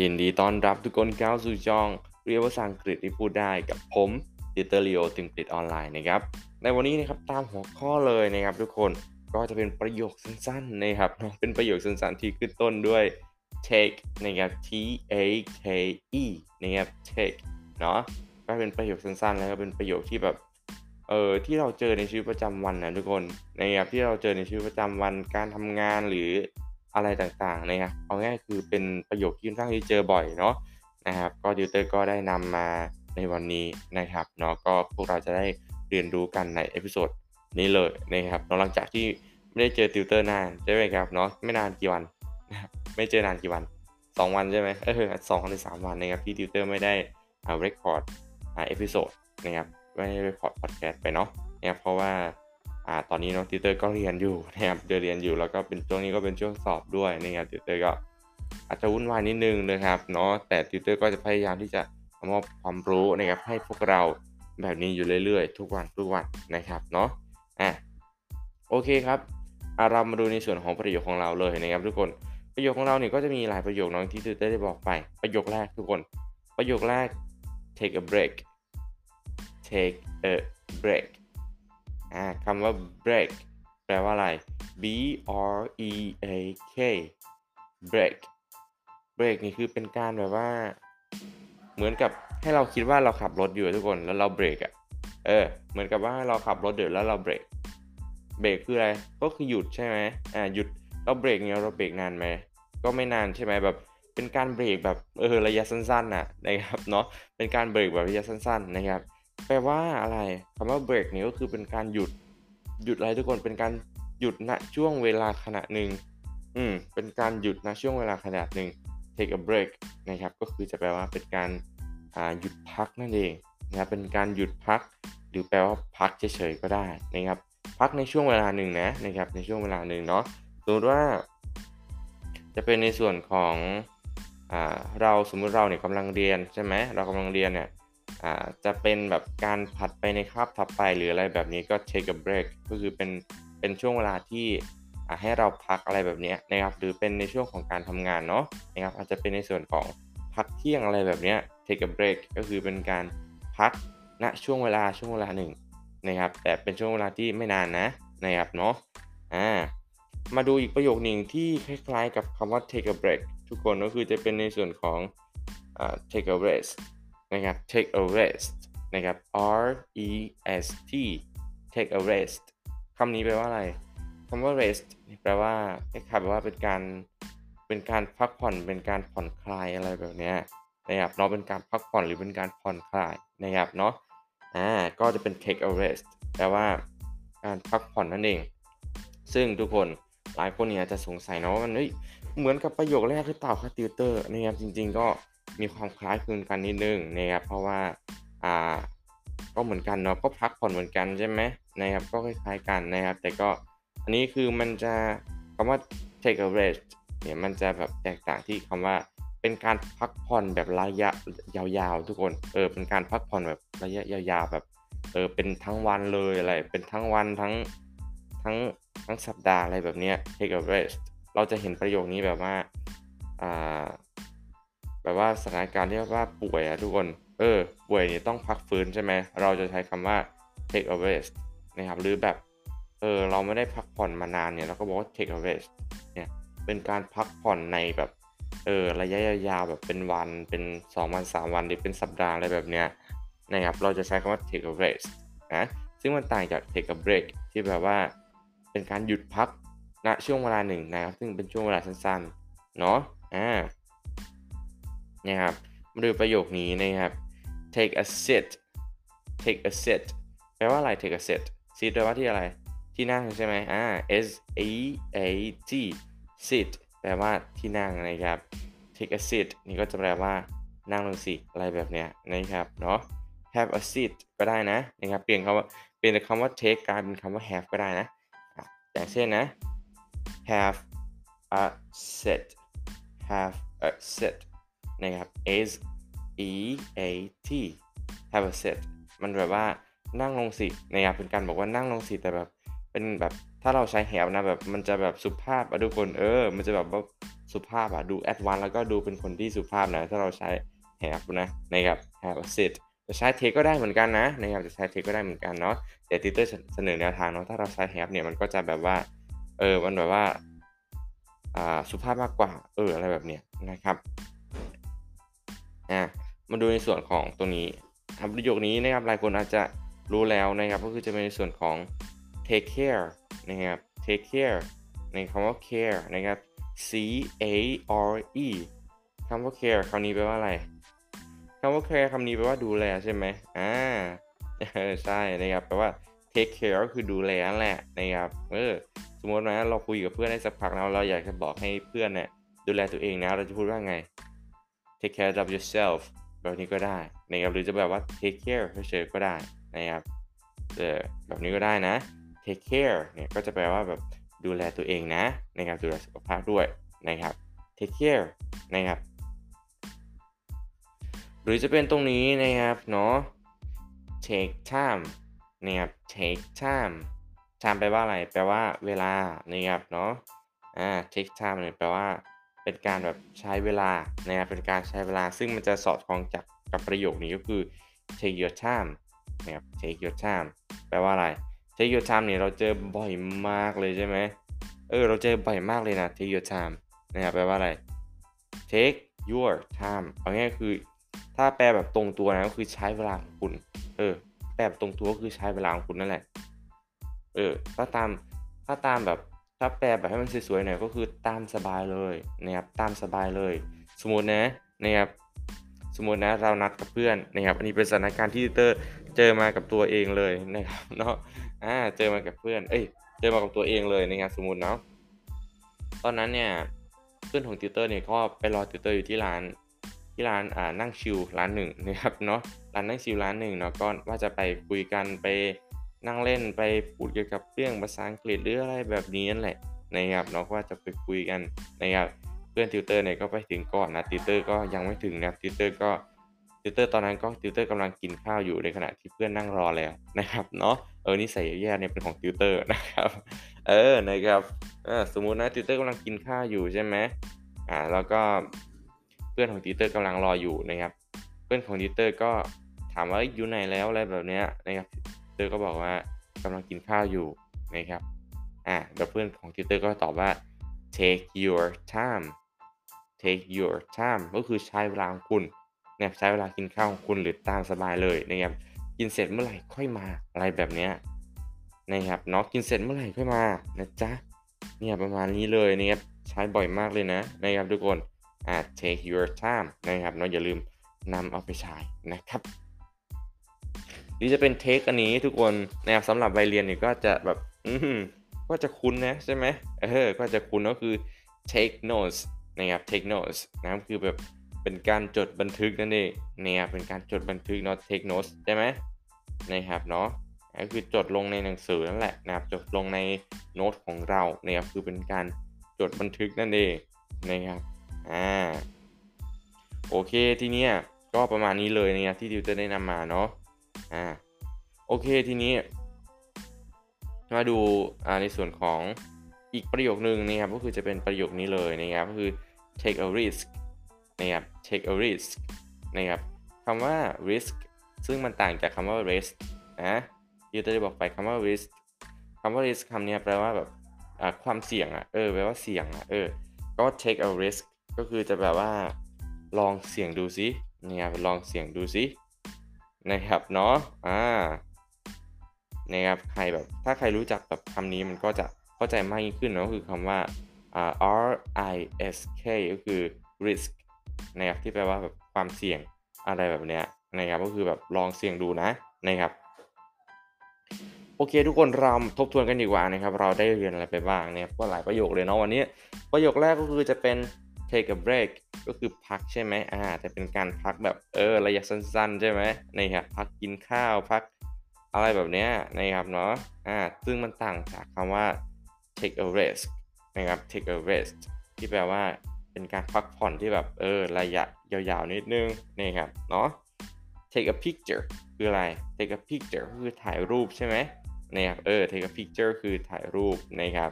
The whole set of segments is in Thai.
ยินดีต้อนรับทุกคนเข้าสู่ช่อง เรียนภาษาอังกฤษที่พูดได้กับผมดิเตอร์ลีโอติมติดออนไลน์นะครับ ในวันนี้นะครับตามหัวข้อเลยนะครับทุกคนก็จะเป็นประโยคสั้นๆนะครับเนาะเป็นประโยคสั้นๆที่ขึ้นต้นด้วย take นะครับ T A K E นะครับ take เนาะก็เป็นประโยคสั้นๆ แล้วก็เป็นประโยคที่แบบเออที่เราเจอในชีวิตประจำวันนะทุกคนนะครับที่เราเจอในชีวิตประจำวันการทำงานหรือ อะไรต่างๆนะครับเอาง่ายคือเป็นประโยคที่ค่อนข้างที่เจอบ่อยเนาะนะครับก็ติวเตอร์ก็ได้นำมาในวันนี้นะครับเนาะก็พวกเราจะได้เรียนรู้กันใน episode นี้เลยนะครับหลังจากที่ไม่ได้เจอติวเตอร์นานใช่ไหมครับเนาะไม่นานกี่วันนะครับไม่เจอนานกี่วัน 2 วันใช่ไหมเออสองหรือสามวันนะครับที่ติวเตอร์ไม่ได้เอา record อ่า episode นะครับไม่ได้ record พอดแคสต์ไปเนาะนะครับเพราะว่า อ่าตอนนี้น้องติวเตอร์ก็เรียนอยู่นะครับเดเรียนอยู่แล้วก็เป็นช่วงนี้ก็เป็นช่วงสอบด้วยนะครับติวเตอร์ก็อาจจะวุ่นวายนิดนึงนะครับเนาะแต่ติวเตอร์ก็จะพยายามที่จะมอบความรู้นะครับให้พวกเราแบบนี้อยู่เรื่อยๆ ทุกวันทุกวันนะครับเนาะอะโอเคครับเรามาดูในส่วนของประโยคของเราเลยนะครับทุกคนประโยคของเราเนี่ยก็จะมีหลายประโยคน้องที่ติวเตอร์ได้บอกไป ประโยคแรกทุกคน ประโยคแรก take a break take a break อ่าคำว่า break แปลว่าอะไร b r e a k break break นี่คือเป็นการแบบว่า เหมือนกับให้เราคิดว่าเราขับรถอยู่ทุกคนแล้วเราเบรกอะ่ะเออ เหมือนกับว่าเราขับรถเดือดแล้วเราเบรกเบรกคืออะไร ก็คือหยุดใช่ไหมอ่าหยุดเราเบรกเนี่ยเราเบรกนานไหมก็ไม่นานใช่ไหมแบบเป็นการเบรกแบบเออระยะสั้นๆน่ะนะครับเนาะเป็นการเบรกแบบระยะสั้น ๆ นะครับ แปลว่าอะไรคำว่าเบรกนี่ก็คือเป็นการหยุด หยุดอะไรทุกคนเป็นการหยุดณช่วงเวลาขณะหนึ่งอืมเป็นการหยุดณช่วงเวลาขณะหนึ่ง take a break นะครับ ก็คือจะแปลว่าเป็นการอ่าหยุดพักนั่นเองนะครับเป็นการหยุดพัก หรือแปลว่าพักเฉยๆก็ได้นะครับ พักในช่วงเวลาหนึ่งนะนะครับ ในช่วงเวลาหนึ่งเนาะสมมติว่า จะเป็นในส่วนของอ่าเราสมมุติเราเนี่ยกำลังเรียนใช่ไหมเรากำลังเรียนเนี่ย อ่าจะเป็นแบบการผัดไปในคาบถัดไปหรืออะไรแบบนี้ก็ take a break ก็คือเป็นเป็นช่วงเวลาที่ให้เราพักอะไรแบบนี้นะครับหรือเป็นในช่วงของการทำงานเนาะนะครับอาจจะเป็นในส่วนของพักเที่ยงอะไรแบบนี้ take a break ก็คือเป็นการพักณช่วงเวลาช่วงเวลาหนึ่งนะครับแต่เป็นช่วงเวลาที่ไม่นานนะนะครับเนาะอ่ามาดูอีกประโยคหนึ่งที่คล้ายๆ กับคำว่า take a break ทุกคนก็คือจะเป็นในส่วนของอ take a rest นะครับ take a rest นะครับ R E S T take a rest คำนี้แปลว่าอะไรคำว่า rest แปลว่าคล้ายๆแบบว่าเป็นการเป็นการพักผ่อนเป็นการผ่อนคลายอะไรแบบนี้นะครับเนาะเป็นการพักผ่อนหรือเป็นการผ่อนคลายนะครับเนาะอ่าก็จะเป็น take a rest แปลว่าการพักผ่อนนั่นเอง ซึ่งทุกคนหลายคนเนี่ยจะสงสัยเนาะว่ามันเฮ้ยเหมือนกับประโยคแรกคือเต่าคาติวเตอร์นะครับจริง ๆ ก็ มีความคล้ายคลึงกันนิดนึงนะครับเพราะว่าอ่าก็เหมือนกันเนาะก็พักผ่อนเหมือนกันใช่ไหมนะครับก็คล้ายๆกันนะครับ แต่ก็อันนี้คือมันจะคำว่า take a rest เนี่ยมันจะแบบแตกต่างที่คำว่าเป็นการพักผ่อนแบบระยะยาวๆ ทุกคนเออเป็นการพักผ่อนแบบระยะยาวๆแบบเออเป็นทั้งวันเลยอะไรเป็นทั้งวันทั้งทั้งทั้งสัปดาห์อะไรแบบเนี้ย take a rest เราจะเห็นประโยคนี้แบบว่าอ่า แบบว่าสถานการณ์ที่ว่าป่วยอะทุกคน เออ ป่วยนี่ต้องพักฟื้นใช่ไหม เราจะใช้คำว่า take a rest นะครับ หรือแบบ เออ เราไม่ได้พักผ่อนมานานเนี่ย เราก็บอกว่า take a rest เนี่ย เป็นการพักผ่อนในแบบ เออ ระยะยาวๆแบบเป็นวัน เป็น 2 วัน 3 วันหรือเป็นสัปดาห์อะไรแบบเนี้ย นะครับ เราจะใช้คำว่า take a rest นะ ซึ่งมันต่างจาก take a break ที่แบบว่า เป็นการหยุดพักณช่วงเวลาหนึ่งนะครับ ซึ่งเป็นช่วงเวลาสั้นๆ เนาะอ่า นะครับมาดูประโยคนี้นะครับ take a sit take a sit แปลว่าอะไร take a sit sit แปลว่าที่อะไร ที่นั่งใช่ไหมอ่า S E A T sit แปลว่าที่นั่งนะครับ take a seat นี่ก็จะแปลว่านั่งลงสิ อะไรแบบเนี้ยนะครับเนาะ have a seat ก็ได้นะนะครับ เปลี่ยนคำว่าเปลี่ยนจากคำว่า take กลายเป็นคำว่า have ก็ได้นะ อย่างเช่นนะ have a seat have a seat นะครับ S E A T have a seat มันแบบว่านั่งลงสินะครับเป็นการบอกว่านั่งลงสิแต่แบบเป็นแบบถ้าเราใช้ have นะแบบมันจะแบบสุภาพอะทุกคนเออ มันจะแบบว่าสุภาพอะดูแอดวานแล้วก็ดูเป็นคนที่สุภาพนะถ้าเราใช้ have นะนะครับ have a sit จะใช้ take ก็ได้เหมือนกันนะนะครับจะใช้ take ก็ได้เหมือนกันเนาะแต่ติเตอร์เสนอแนวทางเนาะถ้าเราใช้ have เนี่ยมันก็จะแบบว่าเออมันแบบว่าอ่าสุภาพมากกว่าเอออะไรแบบเนี้ยนะครับ มาดูในส่วนของตรงนี้ประโยคนี้นะครับหลายคนอาจจะรู้แล้วนะครับ ก็คือจะเป็นในส่วนของ take care นะครับ take care ในคำว่า care นะครับ C A R E คำว่า care คำนี้แปลว่าอะไรคำว่า care คำนี้แปลว่าดูแลใช่ไหมอ่าใช่นะครับแปลว่า take care ก็คือดูแลนั่นแหละนะครับเออสมมตินะเราคุยกับเพื่อนได้สักพักแล้วเราอยากจะบอกให้เพื่อนเนี่ยดูแลตัวเองนะเราจะพูดว่าไง take care of yourself แบบนี้ก็ได้นะครับหรือจะแบบว่า take care เฉยๆก็ได้นะครับเออแบบนี้ก็ได้นะ take care เนี่ยก็จะแปลว่าแบบดูแลตัวเองนะนะครับดูแลสุขภาพด้วยนะครับ take care นะครับ หรือจะเป็นตรงนี้นะครับเนาะ take time นะครับ take time time แปลว่าอะไร แปลว่าเวลานะครับเนาะอ่า take time เนี่ยแปลว่า เป็นการแบบใช้เวลานะครับเป็นการใช้เวลา ซึ่งมันจะสอดคล้องจากกับประโยคนี้ก็คือ take your time นะครับ take your time แปลว่าอะไร take your time เนี่ยเราเจอบ่อยมากเลยใช่ไหมเออเราเจอบ่อยมากเลยนะ take your time นะครับแปลว่าอะไร take your time เอาง่ายคือ ถ้าแปลแบบตรงตัวนะก็คือใช้เวลาของคุณ เออแปลแบบตรงตัวก็คือใช้เวลาของคุณนั่นแหละ เออถ้าตามถ้าตามแบบ ถ้าแปลแบบให้มันสวยๆหน่อยก็คือตามสบายเลยนะครับตามสบายเลย สมมตินะนะครับสมมตินะเรานัดกับเพื่อนนะครับอันนี้เป็นสถานการณ์ที่เตอร์เจอมากับตัวเองเลยนะครับเนาะอ่าเจอมากับเพื่อนเอ้ยเจอมากับตัวเองเลยนะครับสมมติเนาะตอนนั้นเนี่ยเพื่อนของติวเตอร์เนี่ยก็ไปรอติวเตอร์อยู่ที่ร้านที่ร้านอ่านั่ง chill ร้านหนึ่งนะครับเนาะร้านนั่ง chill ร้านหนึ่งเนาะก็ว่าจะไปคุยกันไป นั่งเล่นไปพูดเกี่ยวกับเรื่องภาษาอังกฤษหรืออะไรแบบนี้นั่นแหละนะครับเนาะว่าจะไปคุยกันนะครับเพื่อนติวเตอร์เนี่ยก็ไปถึงก่อนนะติวเตอร์ก็ยังไม่ถึงนะติวเตอร์ก็ติวเตอร์ตอนนั้นก็ติวเตอร์กำลังกินข้าวอยู่ในขณะที่เพื่อนนั่งรอแล้วนะครับเนาะเออนี่ใส่แย่เนี่ยเป็นของติวเตอร์นะครับเออนะครับเออสมมุตินะติวเตอร์กำลังกินข้าวอยู่ใช่ไหมอ่าแล้วก็เพื่อนของติวเตอร์กำลังรออยู่นะครับ เพื่อนของติวเตอร์ก็ถามว่าอยู่ไหนแล้วอะไรแบบเนี้ยนะครับ เตอร์ก็บอกว่ากำลังกินข้าวอยู่นะครับอ่าแล้วเพื่อนของติวเตอร์ก็ตอบว่า take your time take your time ก็คือใช้เวลาของคุณนะครับใช้เวลากินข้าวของคุณหรือตามสบายเลยนะครับกินเสร็จเมื่อไหร่ค่อยมาอะไรแบบเนี้ยนะครับเนาะกินเสร็จเมื่อไหร่ค่อยมานะจ๊ะเนี่ยประมาณนี้เลยนะครับใช้บ่อยมากเลยนะนะครับทุกคนอ่า take your time นะครับเนาะอย่าลืมนำเอาไปใช้นะครับ รือจะเป็น take อันนี้ทุกคนนะครับสำหรับใบเรียนเนี่ยก็จะแบบอืมก็จะคุ้นนะใช่ไหมเออก็จะคุ้นก็คือ take notes นะครับ take notes นะครับคือแบบเป็นการจดบันทึกนั่นเองเนี่ยเป็นการจดบันทึกเนาะ take notes ใช่ไหมนะครับเนาะก็คือจดลงในหนังสือนั่นแหละนะครับจดลงในโน้ตของเราเนี่ยคือเป็นการจดบันทึกนั่นเองนะครับอ่าโอเคทีเนี้ยก็ประมาณนี้เลยนะครับที่ดิวจะได้นำมาเนาะ อ่าโอเคทีนี้ มาดูในส่วนของอีกประโยคนึงนะครับก็คือจะเป็นประโยคนี้เลยนะครับก็คือ take a risk นะครับ take a risk นะครับคำว่า risk ซึ่งมันต่างจากคำว่า risk นะที่จะได้บอกไปคำว่า risk คำว่า risk คำนี้แปลว่าแบบความเสี่ยงอะเออแปลว่าเสี่ยงอะเออก็ take a risk ก็คือจะแบบว่า ลองเสี่ยงดูซินะครับลองเสี่ยงดูซิ นะครับเนาะอ่านะครับใครแบบถ้าใครรู้จักแบบคำนี้มันก็จะเข้าใจมากยิ่งขึ้นเนาะคือคำว่า R I S K ก็คือ risk นะครับที่แปลว่าแบบความเสี่ยงอะไรแบบเนี้ยนะครับก็คือแบบลองเสี่ยงดูนะนะครับโอเคทุกคนเราทบทวนกันดีกว่านะครับ เราได้เรียนอะไรไปบ้างเนี่ยก็หลายประโยคเลยเนาะวันนี้ ประโยคแรกก็คือจะเป็น take a break ก็คือพักใช่ไหมอ่าจะเป็นการพักแบบเออระยะสั้นๆ ใช่ไหมนะครับพักกินข้าวพักอะไรแบบเนี้ยนะครับเนาะอ่าซึ่งมันต่างจากคำว่า take a rest นะครับ take a rest ที่แปลว่าเป็นการพักผ่อนที่แบบเออระยะยาวๆนิดนึงนะครับเนาะ take a picture คืออะไร take a picture คือถ่ายรูปใช่ไหมนะครับเออ take a picture คือถ่ายรูปนะครับ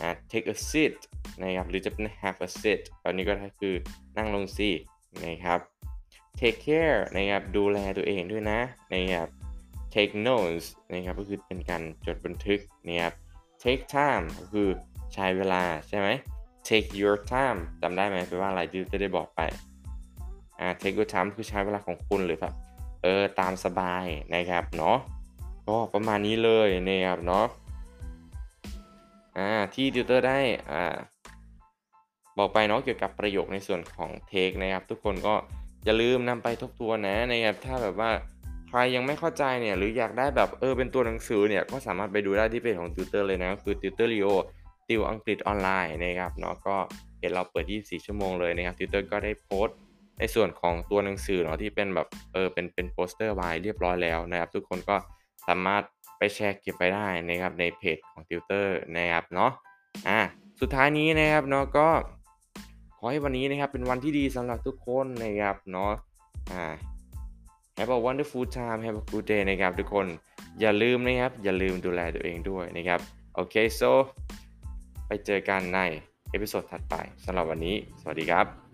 อ่า take a seat นะครับหรือจะเป็น have a seat ตอนนี้ก็คือนั่งลงสินะครับ take care นะครับดูแลตัวเองด้วยนะนะครับ take notes นะครับก็คือเป็นการจดบันทึกนะครับ take time ก็คือใช้เวลาใช่ไหม take your time จำได้ไหมแปลว่าอะไรที่จะได้บอกไปอ่า take your time คือใช้เวลาของคุณหรือแบบเออตามสบายนะครับเนาะก็ประมาณนี้เลยนะครับเนาะอ่าที่ติวเตอร์ได้อ่า บอกไปเนาะเกี่ยวกับประโยคในส่วนของ take นะครับ ทุกคนก็อย่าลืมนำไปทบทวนนะนะครับถ้าแบบว่าใครยังไม่เข้าใจเนี่ยหรืออยากได้แบบเออเป็นตัวหนังสือเนี่ยก็สามารถไปดูได้ที่เพจของติวเตอร์เลยนะก็คือติวเตอร์ลีโอติวอังกฤษออนไลน์นะครับเนาะก็เพจเราเปิด 24 ชั่วโมงเลยนะครับติวเตอร์ก็ได้โพสต์ในส่วนของตัวหนังสือเนาะที่เป็นแบบเออเป็นเป็นโปสเตอร์ไว้เรียบร้อยแล้วนะครับ ทุกคนก็สามารถไปแชร์เก็บไปได้นะครับในเพจของติวเตอร์นะครับเนาะอ่าสุดท้ายนี้นะครับเนาะก็ ให้วันนี้นะครับเป็นวันที่ดีสำหรับทุกคนนะครับเนาะอ่า Have a wonderful time Have a good day นะครับทุกคนอย่าลืมนะครับ อย่าลืมดูแลตัวเองด้วยนะครับโอเค so ไปเจอกันใน episode ถัดไปสำหรับวันนี้ สวัสดีครับ